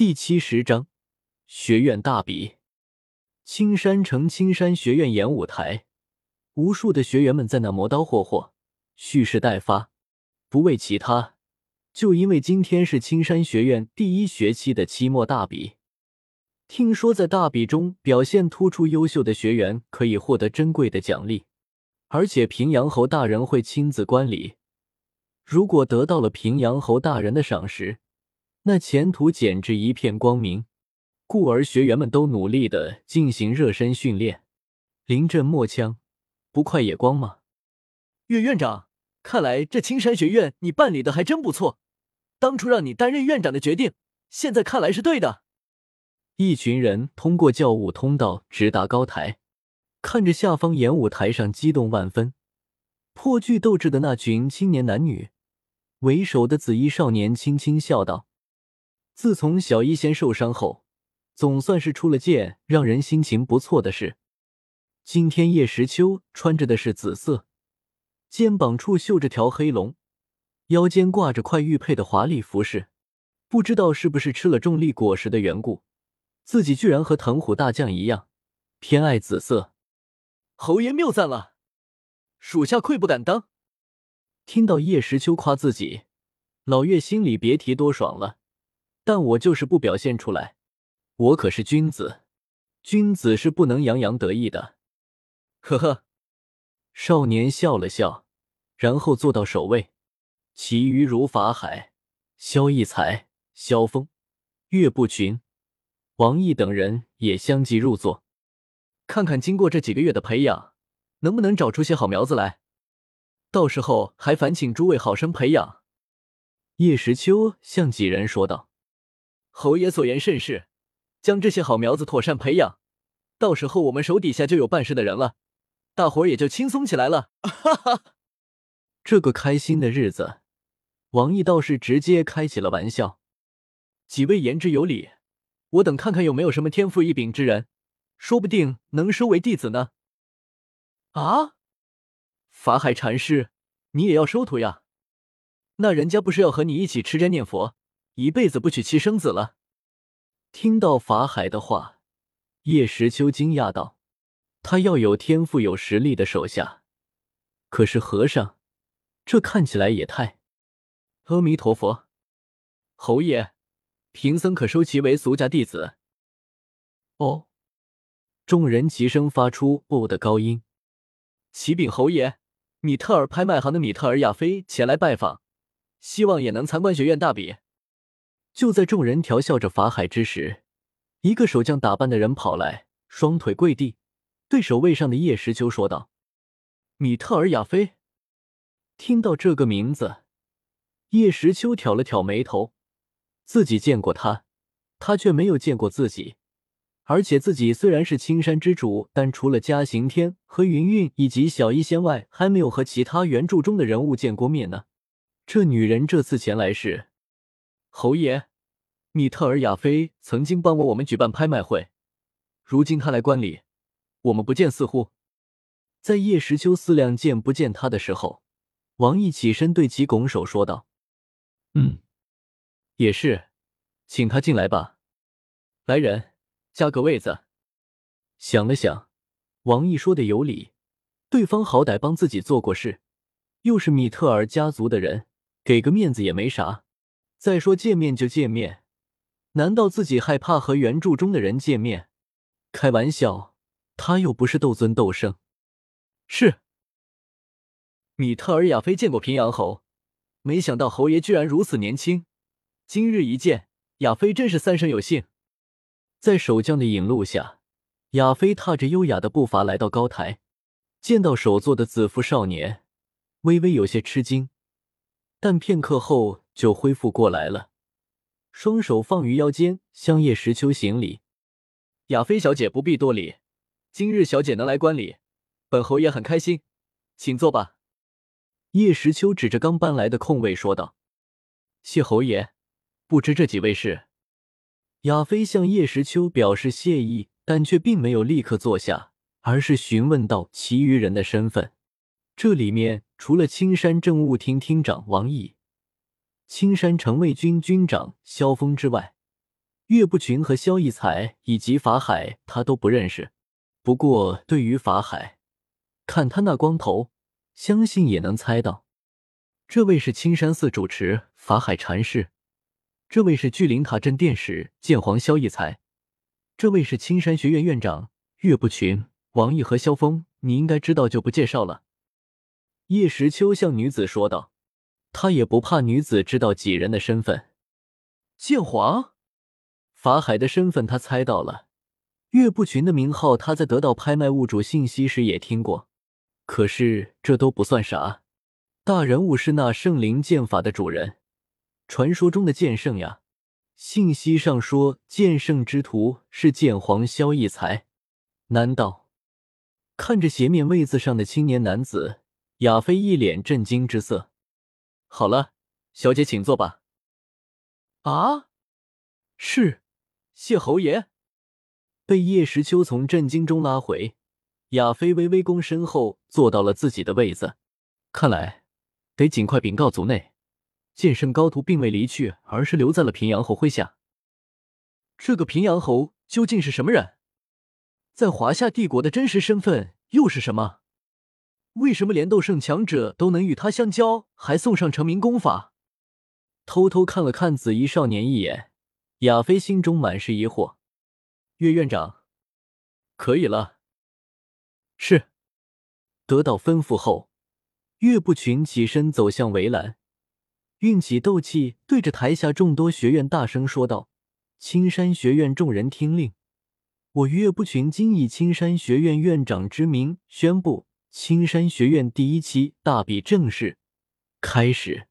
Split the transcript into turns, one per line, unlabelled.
第七十章学院大比。青山城青山学院演武台，无数的学员们在那磨刀霍霍，蓄势待发。不为其他，就因为今天是青山学院第一学期的期末大比。听说在大比中表现突出、优秀的学员可以获得珍贵的奖励，而且平阳侯大人会亲自观礼。如果得到了平阳侯大人的赏识，那前途简直一片光明，故而学员们都努力的进行热身训练，临阵磨枪，不快也光吗？
岳院长，看来这青山学院你办理的还真不错，当初让你担任院长的决定，现在看来是对的。
一群人通过教务通道直达高台，看着下方演武台上激动万分、颇具斗志的那群青年男女，为首的紫衣少年轻轻笑道。自从小医仙受伤后，总算是出了件让人心情不错的事。今天叶时秋穿着的是紫色，肩膀处绣着条黑龙，腰间挂着块玉佩的华丽服饰。不知道是不是吃了重力果实的缘故，自己居然和藤虎大将一样偏爱紫色。
侯爷谬赞了，属下愧不敢当。
听到叶时秋夸自己，老岳心里别提多爽了。但我就是不表现出来，我可是君子，君子是不能洋洋得意的。
呵呵，
少年笑了笑，然后坐到首位，其余如法海、萧逸才、萧峰、岳不群、王毅等人也相继入座。
看看经过这几个月的培养，能不能找出些好苗子来，到时候还烦请诸位好生培养。
叶时秋向几人说道。
侯爷所言甚是，将这些好苗子妥善培养，到时候我们手底下就有办事的人了，大伙儿也就轻松起来了。哈哈，
这个开心的日子，王毅倒是直接开起了玩笑。
几位言之有理，我等看看有没有什么天赋异禀之人，说不定能收为弟子呢。啊，法海禅师，你也要收徒呀？那人家不是要和你一起吃斋念佛？一辈子不娶妻生子了。
听到法海的话，叶时秋惊讶道：“他要有天赋、有实力的手下，可是和尚，这看起来也太……
阿弥陀佛，侯爷，贫僧可收其为俗家弟子？”
哦，众人齐声发出“哦”的高音。
启禀侯爷，米特尔拍卖行的米特尔亚菲前来拜访，希望也能参观学院大比。
就在众人调笑着法海之时，一个守将打扮的人跑来，双腿跪地，对守卫上的叶时秋说道：“
米特尔亚菲。”
听到这个名字，叶时秋挑了挑眉头。自己见过他，他却没有见过自己。而且自己虽然是青山之主，但除了嘉刑天和云韵以及小医仙外，还没有和其他原著中的人物见过面呢。这女人这次前来是。
侯爷，米特尔亚菲曾经帮过我们举办拍卖会，如今他来观礼，我们不见似乎。
在叶时秋思量见不见他的时候，王毅起身对其拱手说道：“
嗯，也是，请他进来吧。来人，加个位子。”
想了想，王毅说的有理，对方好歹帮自己做过事，又是米特尔家族的人，给个面子也没啥。再说见面就见面，难道自己害怕和原著中的人见面？开玩笑，他又不是斗尊斗圣。
是。米特尔亚菲见过平阳侯，没想到侯爷居然如此年轻。今日一见，亚菲真是三生有幸。
在守将的引路下，亚菲踏着优雅的步伐来到高台，见到首座的紫服少年，微微有些吃惊，但片刻后。就恢复过来了，双手放于腰间，向叶时秋行礼。
亚菲小姐不必多礼，今日小姐能来观礼，本侯爷很开心，请坐吧。
叶时秋指着刚搬来的空位说道：“
谢侯爷，不知这几位是？”
亚菲向叶时秋表示谢意，但却并没有立刻坐下，而是询问到其余人的身份。这里面除了青山政务厅厅长王毅。青山城卫军军长萧峰之外，岳不群和萧逸才以及法海，他都不认识。不过对于法海，看他那光头，相信也能猜到，这位是青山寺主持法海禅师，这位是聚灵塔镇殿使剑皇萧逸才，这位是青山学院院长岳不群。王毅和萧峰，你应该知道，就不介绍了。叶时秋向女子说道，他也不怕女子知道几人的身份。
剑皇，
法海的身份他猜到了，岳不群的名号他在得到拍卖物主信息时也听过。可是这都不算啥，大人物是那圣灵剑法的主人，传说中的剑圣呀。信息上说剑圣之徒是剑皇萧逸才，难道？看着斜面位子上的青年男子，亚飞一脸震惊之色。好了，小姐请坐吧。
啊，是，谢侯爷。
被叶时秋从震惊中拉回，亚飞微微躬身后坐到了自己的位子。看来得尽快禀告族内，剑圣高徒并未离去，而是留在了平阳侯麾下。
这个平阳侯究竟是什么人？在华夏帝国的真实身份又是什么？为什么连斗圣强者都能与他相交，还送上成名功法？
偷偷看了看紫衣少年一眼，亚飞心中满是疑惑。岳院长，
可以了。
是。得到吩咐后，岳不群起身走向围栏，运起斗气，对着台下众多学院大声说道：“青山学院众人听令。”我岳不群今以青山学院院长之名宣布，青山学院第一期大比正式开始。